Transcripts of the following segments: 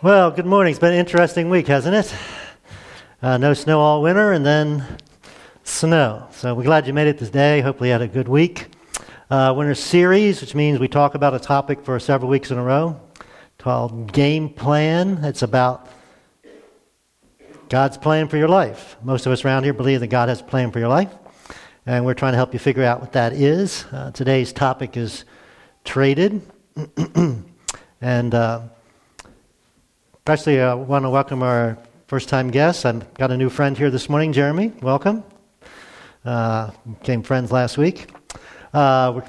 Well, good morning. It's been an interesting week, hasn't it? Uh, no snow all winter and then snow. So we're glad you made it this day. Hopefully, you had a good week. Uh, winter series, which means we talk about a topic for several weeks in a row, called Game Plan. It's about God's plan for your life. Most of us around here believe that God has a plan for your life, and we're trying to help you figure out what that is. Uh, today's topic is traded. and uh, Especially, I uh, want to welcome our first time guests. I've got a new friend here this morning, Jeremy. Welcome. Uh, became friends last week. Uh,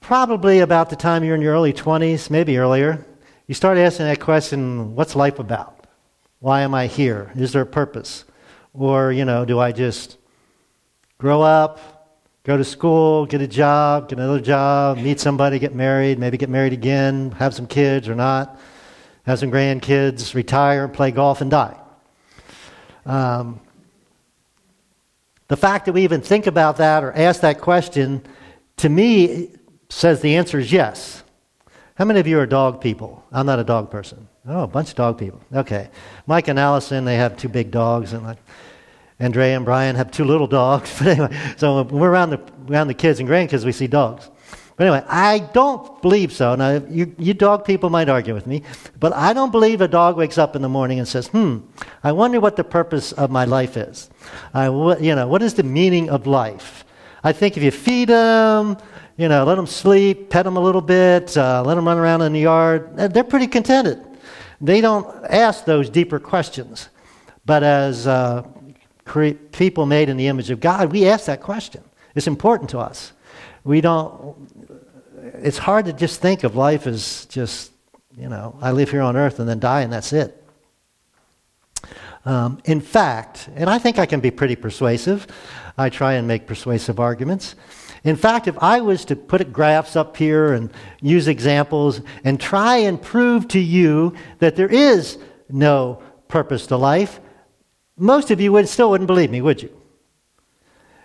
probably about the time you're in your early 20s, maybe earlier, you start asking that question what's life about? Why am I here? Is there a purpose? Or, you know, do I just grow up, Go to school, get a job, get another job, meet somebody, get married, maybe get married again, have some kids or not, have some grandkids, retire, play golf, and die. Um, the fact that we even think about that or ask that question, to me, says the answer is yes. How many of you are dog people? I'm not a dog person. Oh, a bunch of dog people. Okay. Mike and Allison, they have two big dogs, and like, Andrea and Brian have two little dogs. But anyway, so we're around the, around the kids and grandkids, we see dogs. But anyway, I don't believe so. Now, you, you dog people might argue with me, but I don't believe a dog wakes up in the morning and says, hmm, I wonder what the purpose of my life is. I, you know, what is the meaning of life? I think if you feed them, you know, let them sleep, pet them a little bit, uh, let them run around in the yard, they're pretty contented. They don't ask those deeper questions. But as uh, people made in the image of God, we ask that question. It's important to us. We don't, it's hard to just think of life as just, you know, I live here on earth and then die and that's it. Um, in fact, and I think I can be pretty persuasive, I try and make persuasive arguments. In fact, if I was to put graphs up here and use examples and try and prove to you that there is no purpose to life, most of you would still wouldn't believe me, would you?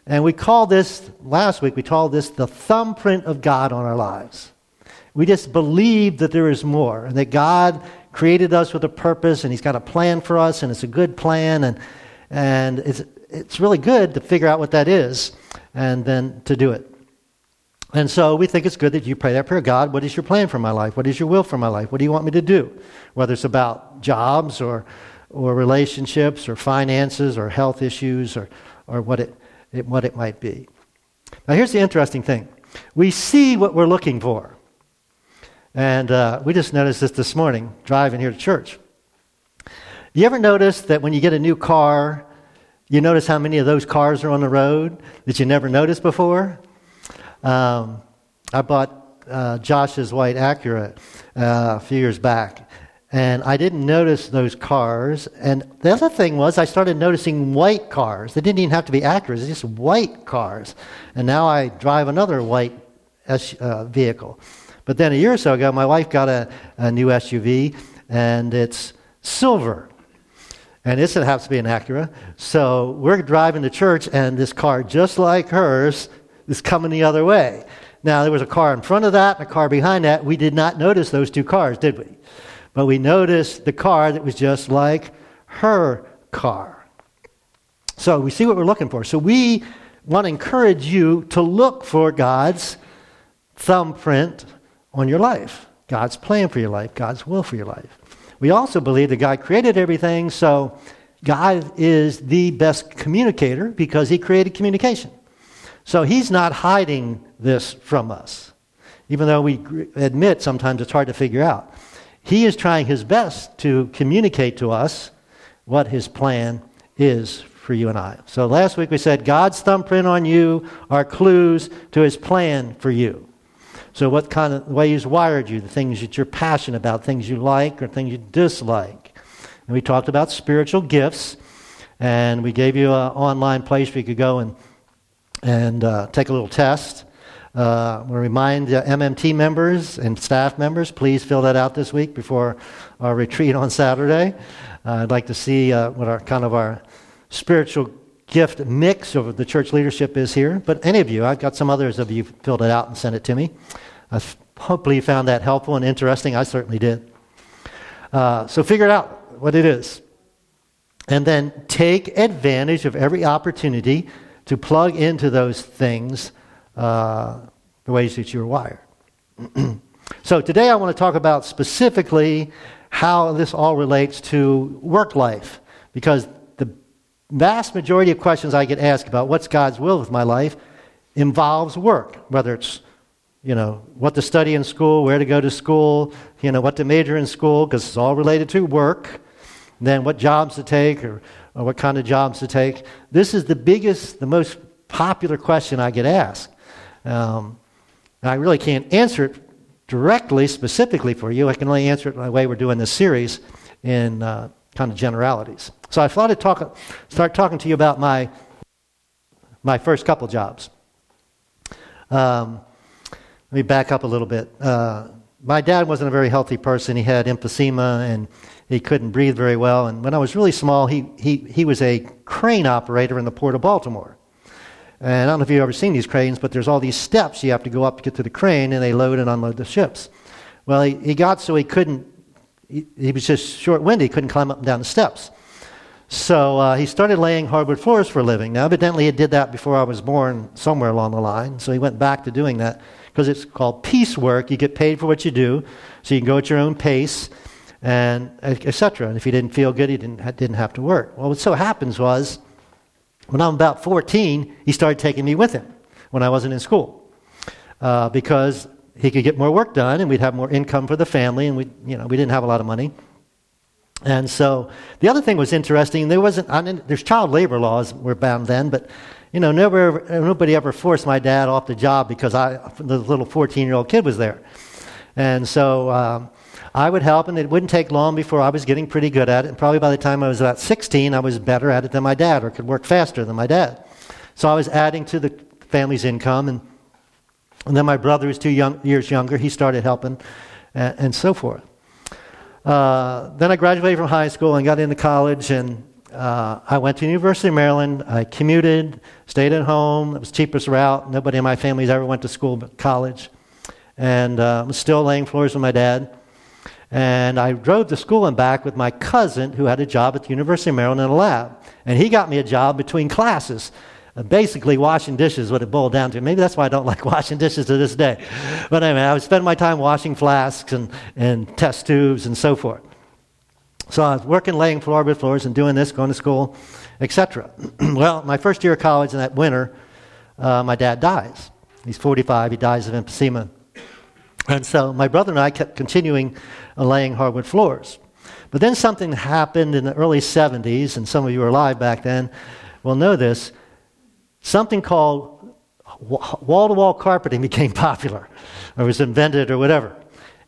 And we call this, last week, we called this the thumbprint of God on our lives. We just believe that there is more and that God created us with a purpose and He's got a plan for us and it's a good plan and, and it's, it's really good to figure out what that is and then to do it. And so we think it's good that you pray that prayer God, what is your plan for my life? What is your will for my life? What do you want me to do? Whether it's about jobs or or relationships or finances or health issues or, or what, it, it, what it might be. Now, here's the interesting thing we see what we're looking for. And uh, we just noticed this this morning driving here to church. You ever notice that when you get a new car, you notice how many of those cars are on the road that you never noticed before? Um, I bought uh, Josh's white Acura uh, a few years back, and I didn't notice those cars. And the other thing was, I started noticing white cars. They didn't even have to be Acuras, just white cars. And now I drive another white uh, vehicle. But then a year or so ago, my wife got a, a new SUV, and it's silver. And this happens to be an Acura. So we're driving to church, and this car, just like hers, is coming the other way. Now, there was a car in front of that and a car behind that. We did not notice those two cars, did we? But we noticed the car that was just like her car. So we see what we're looking for. So we want to encourage you to look for God's thumbprint on your life, God's plan for your life, God's will for your life. We also believe that God created everything, so God is the best communicator because He created communication. So He's not hiding this from us, even though we admit sometimes it's hard to figure out. He is trying his best to communicate to us what his plan is for you and I. So last week we said God's thumbprint on you are clues to his plan for you. So what kind of way he's wired you, the things that you're passionate about, things you like or things you dislike. And we talked about spiritual gifts, and we gave you an online place where you could go and and uh, take a little test. Uh, we remind the MMT members and staff members, please fill that out this week before our retreat on Saturday. Uh, I'd like to see uh, what our kind of our spiritual gift mix of the church leadership is here. But any of you, I've got some others of you filled it out and sent it to me. I Hopefully, you found that helpful and interesting. I certainly did. Uh, so, figure out what it is. And then take advantage of every opportunity to plug into those things uh, the ways that you're wired. so, today I want to talk about specifically how this all relates to work life, because the vast majority of questions I get asked about what's God's will with my life involves work, whether it's you know, what to study in school, where to go to school, you know, what to major in school, because it's all related to work, then what jobs to take or, or what kind of jobs to take. This is the biggest, the most popular question I get asked. Um, I really can't answer it directly, specifically for you. I can only answer it in the way we're doing this series in uh, kind of generalities. So I thought I'd talk, start talking to you about my, my first couple jobs. Um, let me back up a little bit. Uh, my dad wasn't a very healthy person. He had emphysema and he couldn't breathe very well. And when I was really small, he, he, he was a crane operator in the Port of Baltimore. And I don't know if you've ever seen these cranes, but there's all these steps you have to go up to get to the crane, and they load and unload the ships. Well, he, he got so he couldn't, he, he was just short winded, he couldn't climb up and down the steps. So uh, he started laying hardwood floors for a living. Now, evidently, he did that before I was born, somewhere along the line. So he went back to doing that because it's called piecework. You get paid for what you do, so you can go at your own pace, and etc. And if he didn't feel good, he didn't didn't have to work. Well, what so happens was, when I'm about 14, he started taking me with him when I wasn't in school, uh, because he could get more work done, and we'd have more income for the family, and we you know we didn't have a lot of money. And so the other thing was interesting. There wasn't I mean, there's child labor laws were bound then, but you know, never, nobody ever forced my dad off the job because I, the little 14 year old kid was there. And so um, I would help, and it wouldn't take long before I was getting pretty good at it. And probably by the time I was about 16, I was better at it than my dad or could work faster than my dad. So I was adding to the family's income. And, and then my brother was two young, years younger. He started helping and, and so forth. Uh, then I graduated from high school and got into college and uh, I went to University of Maryland. I commuted, stayed at home. It was cheapest route. Nobody in my family ever went to school but college. And uh, was still laying floors with my dad. And I drove to school and back with my cousin who had a job at the University of Maryland in a lab. And he got me a job between classes. Uh, basically, washing dishes, what it boiled down to. Maybe that's why I don't like washing dishes to this day. But anyway, I would spend my time washing flasks and, and test tubes and so forth. So I was working, laying floorboard floors, and doing this, going to school, etc. well, my first year of college in that winter, uh, my dad dies. He's 45. He dies of emphysema. And so my brother and I kept continuing laying hardwood floors. But then something happened in the early 70s, and some of you were alive back then will know this. Something called wall to wall carpeting became popular, or was invented, or whatever.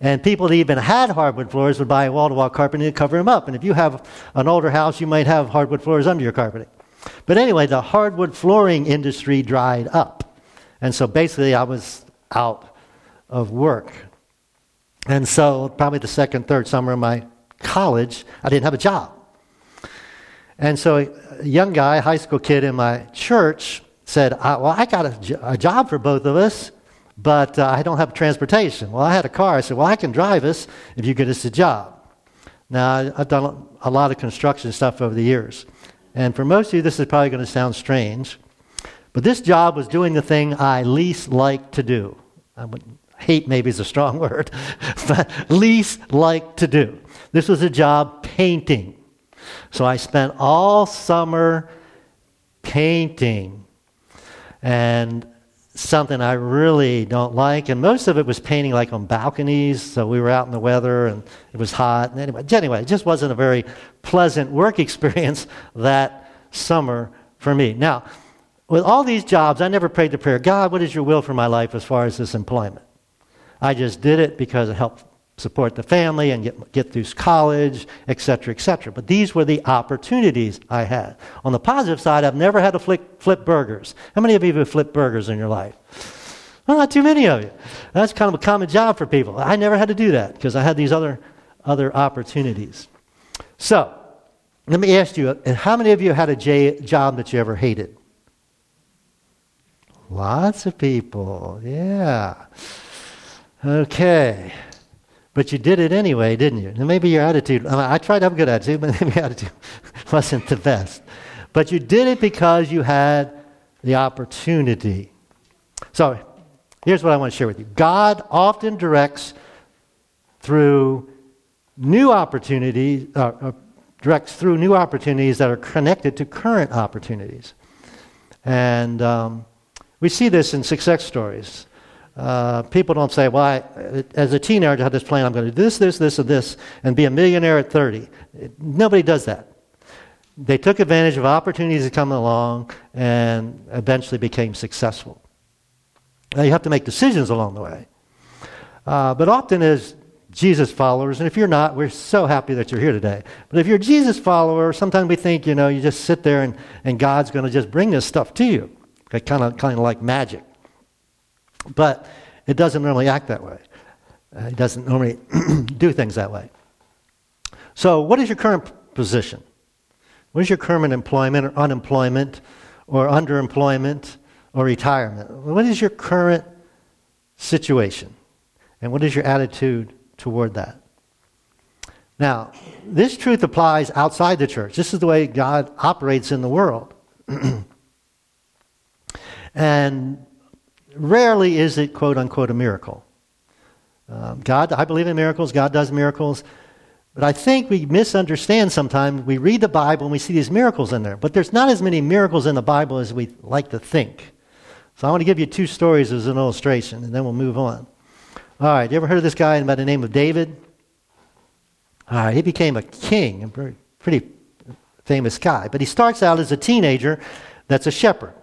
And people that even had hardwood floors would buy wall to wall carpeting to cover them up. And if you have an older house, you might have hardwood floors under your carpeting. But anyway, the hardwood flooring industry dried up. And so basically, I was out of work. And so, probably the second, third summer of my college, I didn't have a job. And so, a young guy, high school kid in my church, said, Well, I got a, a job for both of us but uh, I don't have transportation. Well, I had a car. I said, Well, I can drive us if you get us a job. Now, I've done a lot of construction stuff over the years. And for most of you, this is probably going to sound strange. But this job was doing the thing I least like to do. I would, hate maybe is a strong word, but least like to do. This was a job painting. So I spent all summer painting. And something I really don't like. And most of it was painting like on balconies. So we were out in the weather and it was hot. And anyway, anyway, it just wasn't a very pleasant work experience that summer for me. Now, with all these jobs, I never prayed the prayer, God, what is your will for my life as far as this employment? I just did it because it helped support the family and get, get through college, etc., etc. But these were the opportunities I had. On the positive side, I've never had to flip, flip burgers. How many of you have flipped burgers in your life? Well, not too many of you. That's kind of a common job for people. I never had to do that because I had these other, other opportunities. So, let me ask you, how many of you had a j- job that you ever hated? Lots of people, yeah. Okay. But you did it anyway, didn't you? And maybe your attitude, I tried to have a good attitude, but maybe your attitude wasn't the best. But you did it because you had the opportunity. So here's what I want to share with you God often directs through new opportunities, uh, uh, directs through new opportunities that are connected to current opportunities. And um, we see this in success stories. Uh, people don't say, well, I, as a teenager, I had this plan, I'm going to do this, this, this, and this, and be a millionaire at 30. Nobody does that. They took advantage of opportunities that come along and eventually became successful. Now, you have to make decisions along the way. Uh, but often, as Jesus followers, and if you're not, we're so happy that you're here today. But if you're a Jesus follower, sometimes we think, you know, you just sit there and, and God's going to just bring this stuff to you. Okay, kind of kind of like magic. But it doesn't normally act that way. Uh, it doesn't normally do things that way. So, what is your current position? What is your current employment or unemployment or underemployment or retirement? What is your current situation? And what is your attitude toward that? Now, this truth applies outside the church. This is the way God operates in the world. and rarely is it, quote unquote, a miracle. Um, God, I believe in miracles. God does miracles. But I think we misunderstand sometimes. We read the Bible and we see these miracles in there. But there's not as many miracles in the Bible as we like to think. So I want to give you two stories as an illustration, and then we'll move on. All right, you ever heard of this guy by the name of David? All right, he became a king, a pretty famous guy. But he starts out as a teenager that's a shepherd.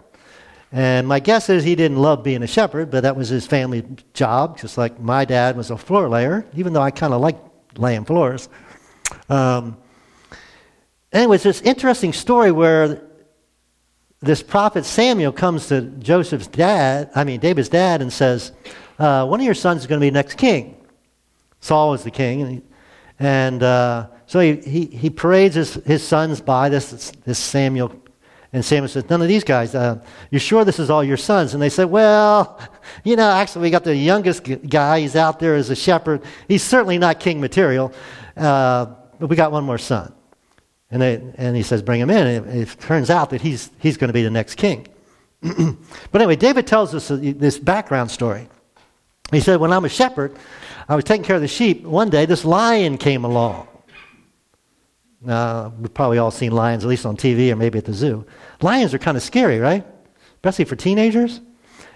And my guess is he didn't love being a shepherd, but that was his family job, just like my dad was a floor layer, even though I kind of like laying floors. Um, anyways, this interesting story where this prophet Samuel comes to Joseph's dad, I mean, David's dad, and says, uh, One of your sons is going to be next king. Saul was the king. And, he, and uh, so he, he, he, parades his, his sons by, this, this Samuel and Samuel says, None of these guys, uh, you sure this is all your sons? And they said, Well, you know, actually, we got the youngest guy. He's out there as a shepherd. He's certainly not king material, uh, but we got one more son. And, they, and he says, Bring him in. And it, it turns out that he's, he's going to be the next king. but anyway, David tells us this background story. He said, When I'm a shepherd, I was taking care of the sheep. One day, this lion came along. Uh, we've probably all seen lions, at least on TV or maybe at the zoo. Lions are kind of scary, right? Especially for teenagers.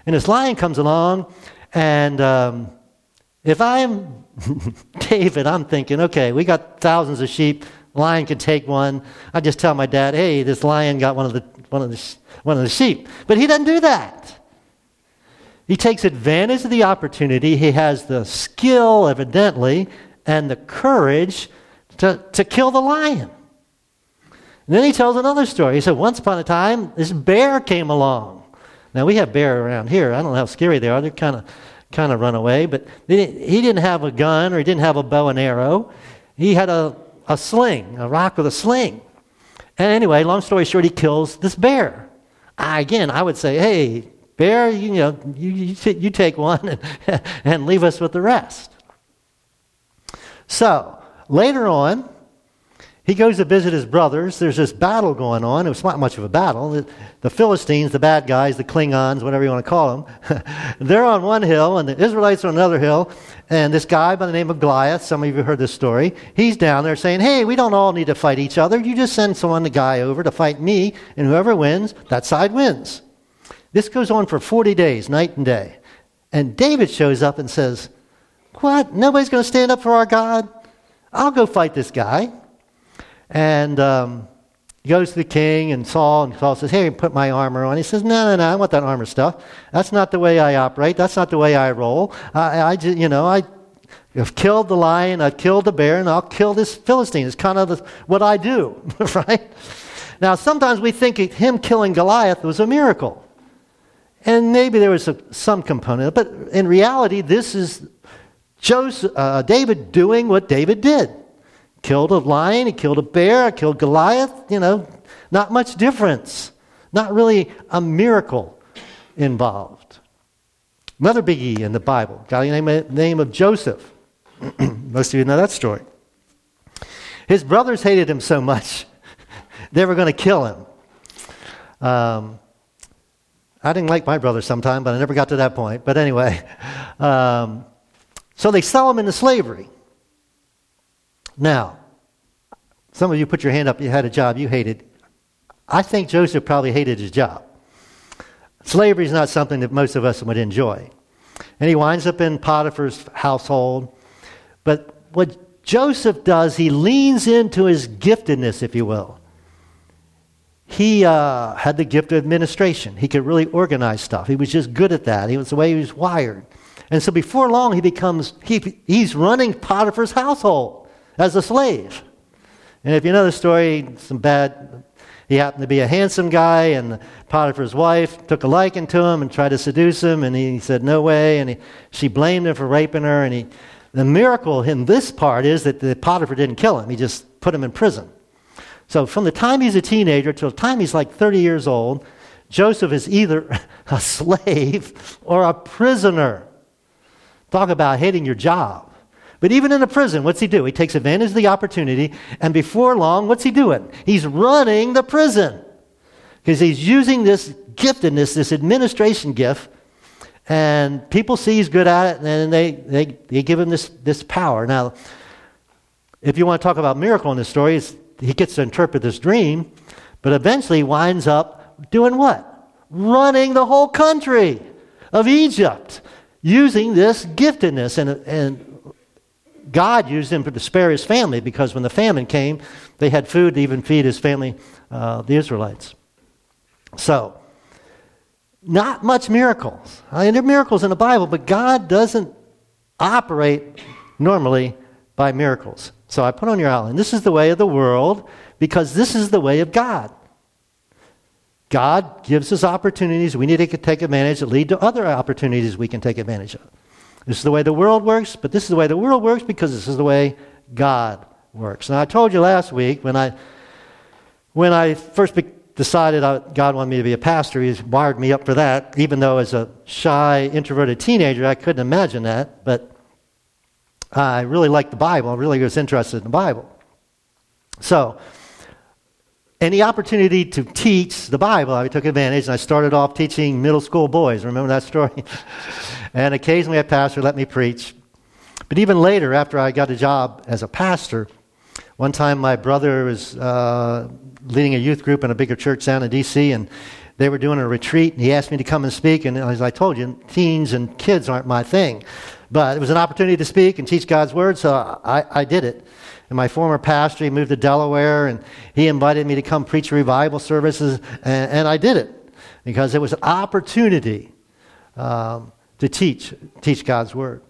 And this lion comes along, and um, if I'm David, I'm thinking, okay, we got thousands of sheep. Lion can take one. I just tell my dad, hey, this lion got one of the one of the one of the sheep. But he doesn't do that. He takes advantage of the opportunity. He has the skill, evidently, and the courage to, to kill the lion. And then he tells another story. He said, Once upon a time, this bear came along. Now, we have bear around here. I don't know how scary they are. They're kind of kind of run away. But he didn't have a gun or he didn't have a bow and arrow. He had a, a sling, a rock with a sling. And anyway, long story short, he kills this bear. I, again, I would say, hey, bear, you, know, you, you, you take one and, and leave us with the rest. So, Later on, he goes to visit his brothers. There's this battle going on. It was not much of a battle. The Philistines, the bad guys, the Klingons, whatever you want to call them, they're on one hill, and the Israelites are on another hill. And this guy by the name of Goliath, some of you heard this story, he's down there saying, Hey, we don't all need to fight each other. You just send someone, the guy, over to fight me, and whoever wins, that side wins. This goes on for 40 days, night and day. And David shows up and says, What? Nobody's going to stand up for our God? I'll go fight this guy. And um, he goes to the king and Saul, and Saul says, Hey, put my armor on. He says, No, no, no, I want that armor stuff. That's not the way I operate. That's not the way I roll. I, I you know, I have killed the lion, I've killed the bear, and I'll kill this Philistine. It's kind of the, what I do, right? Now, sometimes we think him killing Goliath was a miracle. And maybe there was a, some component, but in reality, this is Joseph, uh, David doing what David did. Killed a lion, he killed a bear, he killed Goliath, you know, not much difference. Not really a miracle involved. Another biggie in the Bible, named the name of Joseph. Most of you know that story. His brothers hated him so much, they were going to kill him. Um, I didn't like my brother sometime, but I never got to that point. But anyway, um, so they sell him into slavery. Now, some of you put your hand up, you had a job you hated. I think Joseph probably hated his job. Slavery is not something that most of us would enjoy. And he winds up in Potiphar's household. But what Joseph does, he leans into his giftedness, if you will. He uh, had the gift of administration. He could really organize stuff. He was just good at that. He was the way he was wired. And so before long, he becomes, he, he's running Potiphar's household as a slave. And if you know the story, some bad, he happened to be a handsome guy, and Potiphar's wife took a liking to him and tried to seduce him, and he said, No way. And he, she blamed him for raping her. And he, the miracle in this part is that the Potiphar didn't kill him, he just put him in prison. So from the time he's a teenager till the time he's like 30 years old, Joseph is either a slave or a prisoner. Talk about hating your job. But even in a prison, what's he do? He takes advantage of the opportunity, and before long, what's he doing? He's running the prison. Because he's using this giftedness, this administration gift, and people see he's good at it, and they, they, they give him this, this power. Now, if you want to talk about miracle in this story, he gets to interpret this dream, but eventually he winds up doing what? Running the whole country of Egypt using this giftedness. And, and God used him to spare his family because when the famine came, they had food to even feed his family, uh, the Israelites. So, not much miracles. I mean, there are miracles in the Bible, but God doesn't operate normally by miracles. So I put on your outline this is the way of the world because this is the way of God. God gives us opportunities we need to take advantage that lead to other opportunities we can take advantage of. This is the way the world works, but this is the way the world works because this is the way God works. Now, I told you last week when I, when I first be- decided I, God wanted me to be a pastor, He wired me up for that, even though as a shy, introverted teenager, I couldn't imagine that. But I really liked the Bible. I really was interested in the Bible. So, any opportunity to teach the Bible, I took advantage, and I started off teaching middle school boys. Remember that story? and occasionally a pastor let me preach. But even later, after I got a job as a pastor, one time my brother was uh, leading a youth group in a bigger church down in D.C., and they were doing a retreat, and he asked me to come and speak. And as I told you, teens and kids aren't my thing. But it was an opportunity to speak and teach God's word, so I, I did it. And my former pastor, he moved to Delaware, and he invited me to come preach revival services, and, and I did it because it was an opportunity um, to teach, teach God's Word.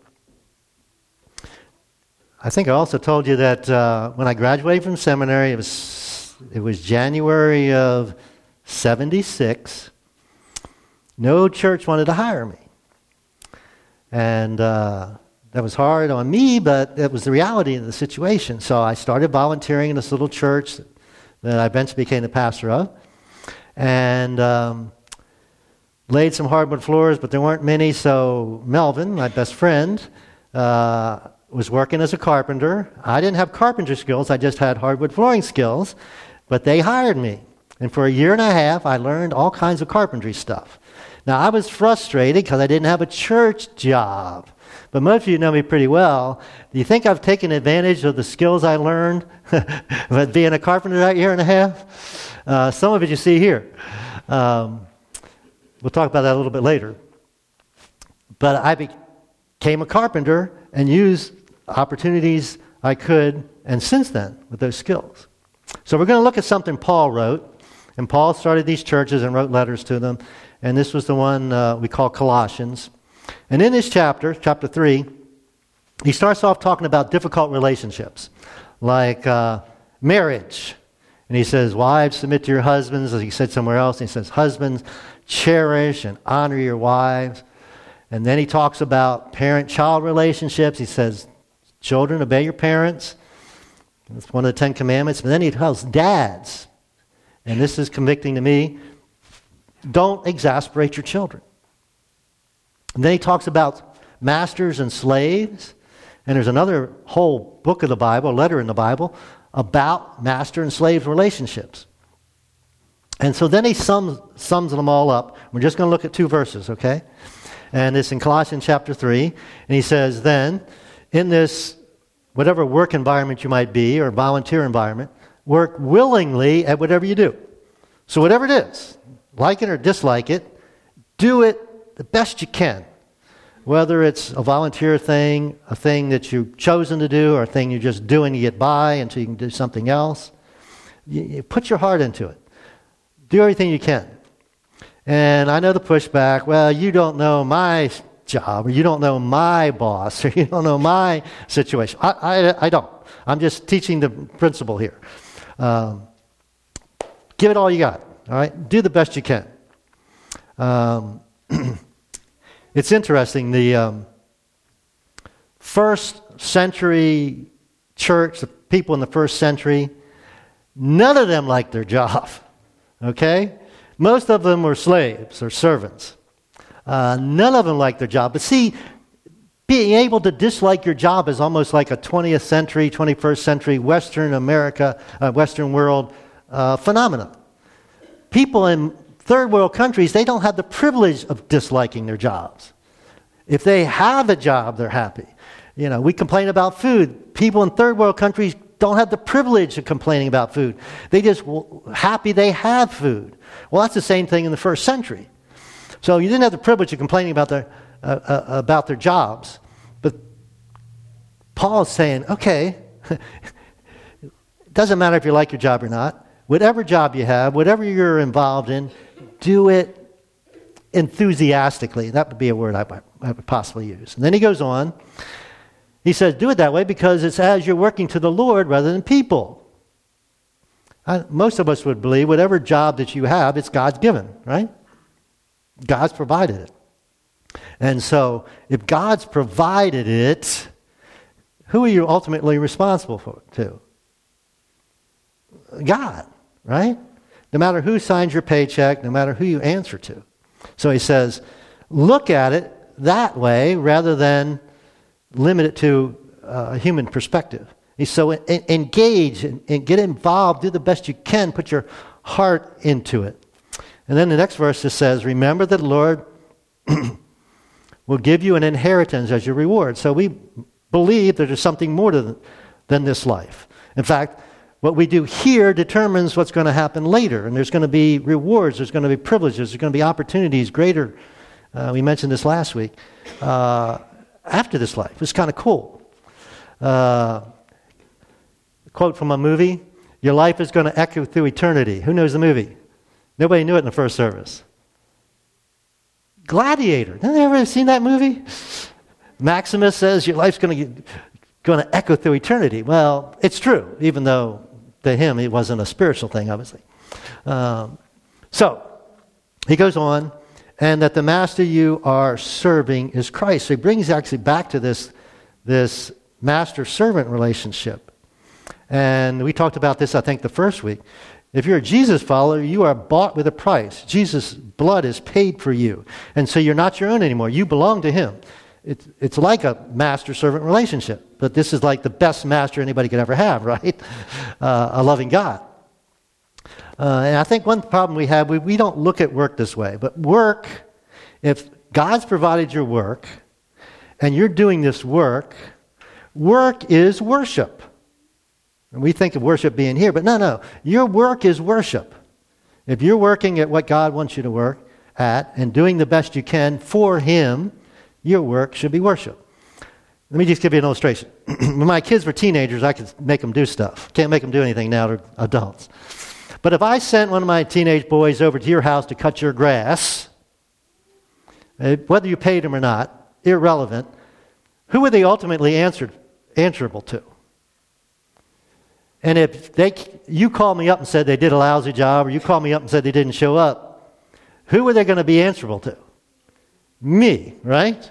I think I also told you that uh, when I graduated from seminary, it was, it was January of 76. No church wanted to hire me. And uh, that was hard on me, but it was the reality of the situation. So I started volunteering in this little church that I eventually became the pastor of, and um, laid some hardwood floors, but there weren't many. So Melvin, my best friend, uh, was working as a carpenter. I didn't have carpenter skills; I just had hardwood flooring skills. But they hired me, and for a year and a half, I learned all kinds of carpentry stuff. Now I was frustrated because I didn't have a church job. But most of you know me pretty well. Do you think I've taken advantage of the skills I learned with being a carpenter that year and a half? Uh, some of it you see here. Um, we'll talk about that a little bit later. But I became a carpenter and used opportunities I could, and since then, with those skills. So we're going to look at something Paul wrote. And Paul started these churches and wrote letters to them. And this was the one uh, we call Colossians. And in this chapter, chapter 3, he starts off talking about difficult relationships, like uh, marriage. And he says, Wives, submit to your husbands, as he said somewhere else. And he says, Husbands, cherish and honor your wives. And then he talks about parent child relationships. He says, Children, obey your parents. That's one of the Ten Commandments. But then he tells dads, and this is convicting to me don't exasperate your children. And then he talks about masters and slaves. And there's another whole book of the Bible, a letter in the Bible, about master and slave relationships. And so then he sums, sums them all up. We're just going to look at two verses, okay? And it's in Colossians chapter 3. And he says, Then, in this, whatever work environment you might be or volunteer environment, work willingly at whatever you do. So, whatever it is, like it or dislike it, do it the best you can. Whether it's a volunteer thing, a thing that you've chosen to do, or a thing you're just doing to get by until you can do something else, you, you put your heart into it. Do everything you can. And I know the pushback well, you don't know my job, or you don't know my boss, or you don't know my situation. I, I, I don't. I'm just teaching the principle here. Um, give it all you got, all right? Do the best you can. Um, it's interesting, the um, first century church, the people in the first century, none of them liked their job, okay? Most of them were slaves or servants. Uh, none of them liked their job. But see, being able to dislike your job is almost like a 20th century, 21st century Western America, uh, Western world uh, phenomenon. People in third world countries, they don't have the privilege of disliking their jobs. If they have a job, they're happy. You know, we complain about food. People in third world countries don't have the privilege of complaining about food. They just happy they have food. Well, that's the same thing in the first century. So you didn't have the privilege of complaining about their, uh, uh, about their jobs. But Paul is saying, okay, it doesn't matter if you like your job or not. Whatever job you have, whatever you're involved in, do it enthusiastically. That would be a word I, I would possibly use. And then he goes on. He says, do it that way because it's as you're working to the Lord rather than people. I, most of us would believe whatever job that you have, it's God's given, right? God's provided it. And so, if God's provided it, who are you ultimately responsible for to? God, right? No matter who signs your paycheck, no matter who you answer to. So he says, look at it that way rather than limit it to uh, a human perspective. So engage and, and get involved, do the best you can, put your heart into it. And then the next verse just says, Remember that the Lord will give you an inheritance as your reward. So we believe that there's something more to, than this life. In fact, what we do here determines what's going to happen later. And there's going to be rewards, there's going to be privileges, there's going to be opportunities greater. Uh, we mentioned this last week. Uh, after this life. It's kind of cool. Uh, quote from a movie Your life is going to echo through eternity. Who knows the movie? Nobody knew it in the first service. Gladiator. Have you ever seen that movie? Maximus says your life's going to, going to echo through eternity. Well, it's true, even though to him it wasn't a spiritual thing, obviously. Um, so, he goes on, and that the master you are serving is Christ. So he brings actually back to this, this master servant relationship. And we talked about this, I think, the first week. If you're a Jesus follower, you are bought with a price. Jesus' blood is paid for you. And so you're not your own anymore. You belong to Him. It's, it's like a master servant relationship, but this is like the best master anybody could ever have, right? Uh, a loving God. Uh, and I think one problem we have, we, we don't look at work this way, but work, if God's provided your work and you're doing this work, work is worship. And we think of worship being here, but no, no. Your work is worship. If you're working at what God wants you to work at and doing the best you can for Him, your work should be worship. Let me just give you an illustration. when my kids were teenagers, I could make them do stuff. Can't make them do anything now, they're adults. But if I sent one of my teenage boys over to your house to cut your grass, eh, whether you paid him or not, irrelevant, who would they ultimately answer, answerable to? And if they, you called me up and said they did a lousy job, or you called me up and said they didn't show up, who are they going to be answerable to? Me, right?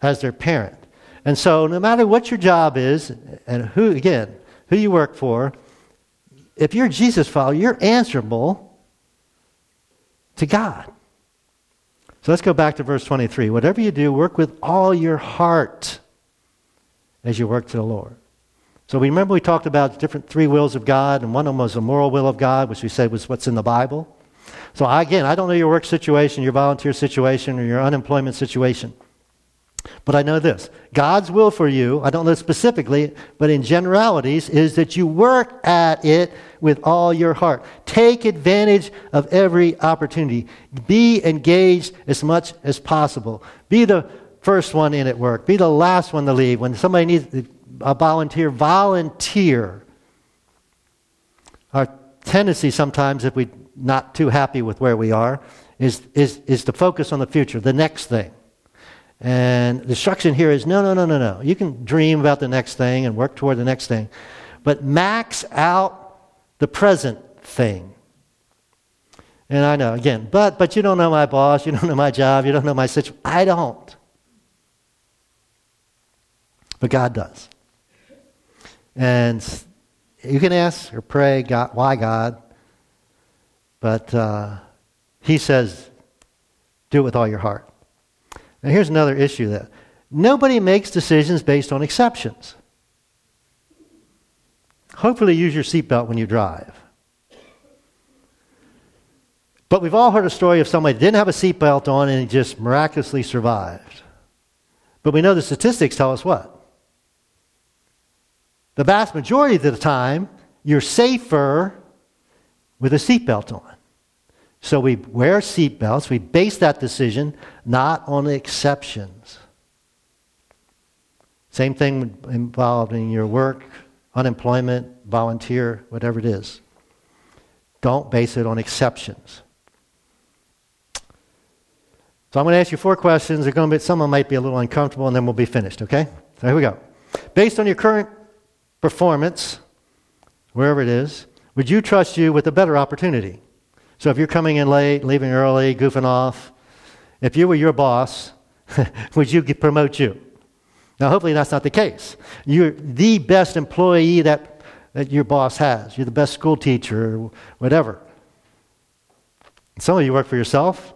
As their parent. And so, no matter what your job is, and who, again, who you work for, if you're Jesus follower, you're answerable to God. So let's go back to verse 23. Whatever you do, work with all your heart as you work to the Lord. So we remember we talked about different three wills of God, and one of them was the moral will of God, which we said was what's in the Bible. So again, I don't know your work situation, your volunteer situation, or your unemployment situation. But I know this God's will for you, I don't know specifically, but in generalities, is that you work at it with all your heart. Take advantage of every opportunity. Be engaged as much as possible. Be the first one in at work. Be the last one to leave. When somebody needs a volunteer, volunteer. Our tendency sometimes, if we're not too happy with where we are, is, is, is to focus on the future, the next thing. And the instruction here is no, no, no, no, no. You can dream about the next thing and work toward the next thing, but max out the present thing. And I know, again, but, but you don't know my boss, you don't know my job, you don't know my situation. I don't. But God does. And you can ask or pray, God, why God? But uh, He says, do it with all your heart. Now, here's another issue that nobody makes decisions based on exceptions. Hopefully, use your seatbelt when you drive. But we've all heard a story of somebody didn't have a seatbelt on and he just miraculously survived. But we know the statistics tell us what? The vast majority of the time, you're safer with a seatbelt on. So we wear seatbelts. We base that decision not on exceptions. Same thing involved in your work, unemployment, volunteer, whatever it is. Don't base it on exceptions. So I'm going to ask you four questions. They're going to be, some of them might be a little uncomfortable, and then we'll be finished, okay? So here we go. Based on your current performance, wherever it is, would you trust you with a better opportunity? So if you're coming in late, leaving early, goofing off, if you were your boss, would you promote you? Now, hopefully, that's not the case. You're the best employee that, that your boss has. You're the best school teacher, whatever. Some of you work for yourself,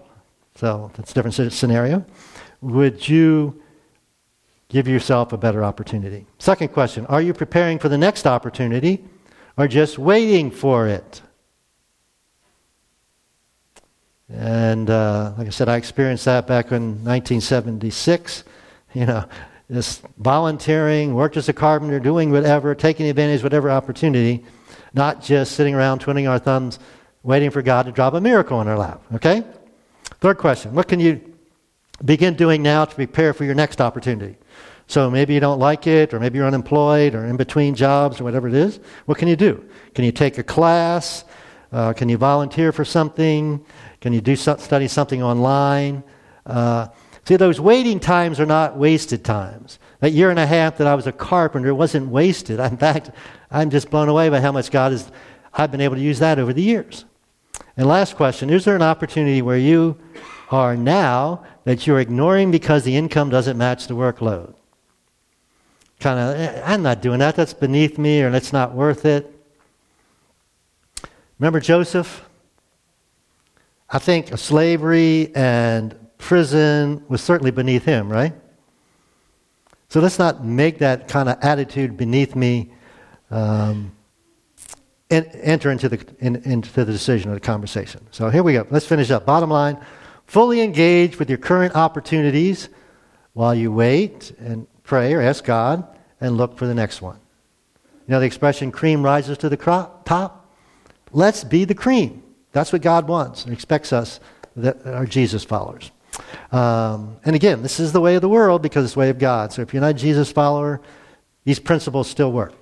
so that's a different scenario. Would you give yourself a better opportunity? Second question Are you preparing for the next opportunity or just waiting for it? And uh, like I said, I experienced that back in 1976. You know, just volunteering, worked as a carpenter, doing whatever, taking advantage of whatever opportunity, not just sitting around twiddling our thumbs, waiting for God to drop a miracle in our lap. Okay? Third question What can you begin doing now to prepare for your next opportunity? So maybe you don't like it, or maybe you're unemployed, or in between jobs, or whatever it is. What can you do? Can you take a class? Uh, can you volunteer for something? Can you do study something online? Uh, see, those waiting times are not wasted times. That year and a half that I was a carpenter wasn't wasted. In fact, I'm just blown away by how much God has. I've been able to use that over the years. And last question: Is there an opportunity where you are now that you're ignoring because the income doesn't match the workload? Kind of, eh, I'm not doing that. That's beneath me, or that's not worth it. Remember Joseph? I think slavery and prison was certainly beneath him, right? So let's not make that kind of attitude beneath me um, enter into the, in, into the decision or the conversation. So here we go. Let's finish up. Bottom line fully engage with your current opportunities while you wait and pray or ask God and look for the next one. You know the expression cream rises to the top? Let's be the cream. That's what God wants and expects us that are Jesus followers. Um, and again, this is the way of the world because it's the way of God. So if you're not a Jesus follower, these principles still work.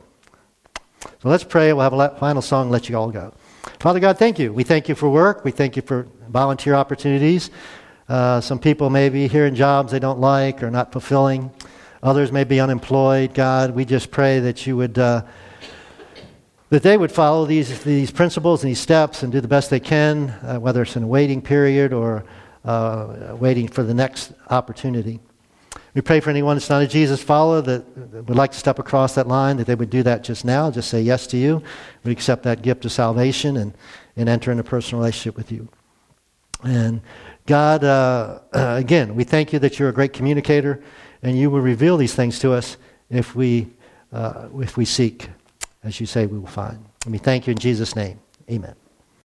So let's pray. We'll have a final song, let you all go. Father God, thank you. We thank you for work. We thank you for volunteer opportunities. Uh, some people may be here in jobs they don't like or not fulfilling. Others may be unemployed. God, we just pray that you would. Uh, that they would follow these, these principles and these steps and do the best they can, uh, whether it's in a waiting period or uh, waiting for the next opportunity. We pray for anyone that's not a Jesus follower that would like to step across that line, that they would do that just now, just say yes to you, would accept that gift of salvation and, and enter into a personal relationship with you. And God, uh, again, we thank you that you're a great communicator and you will reveal these things to us if we, uh, if we seek. As you say, we will find. And we thank you in Jesus' name. Amen.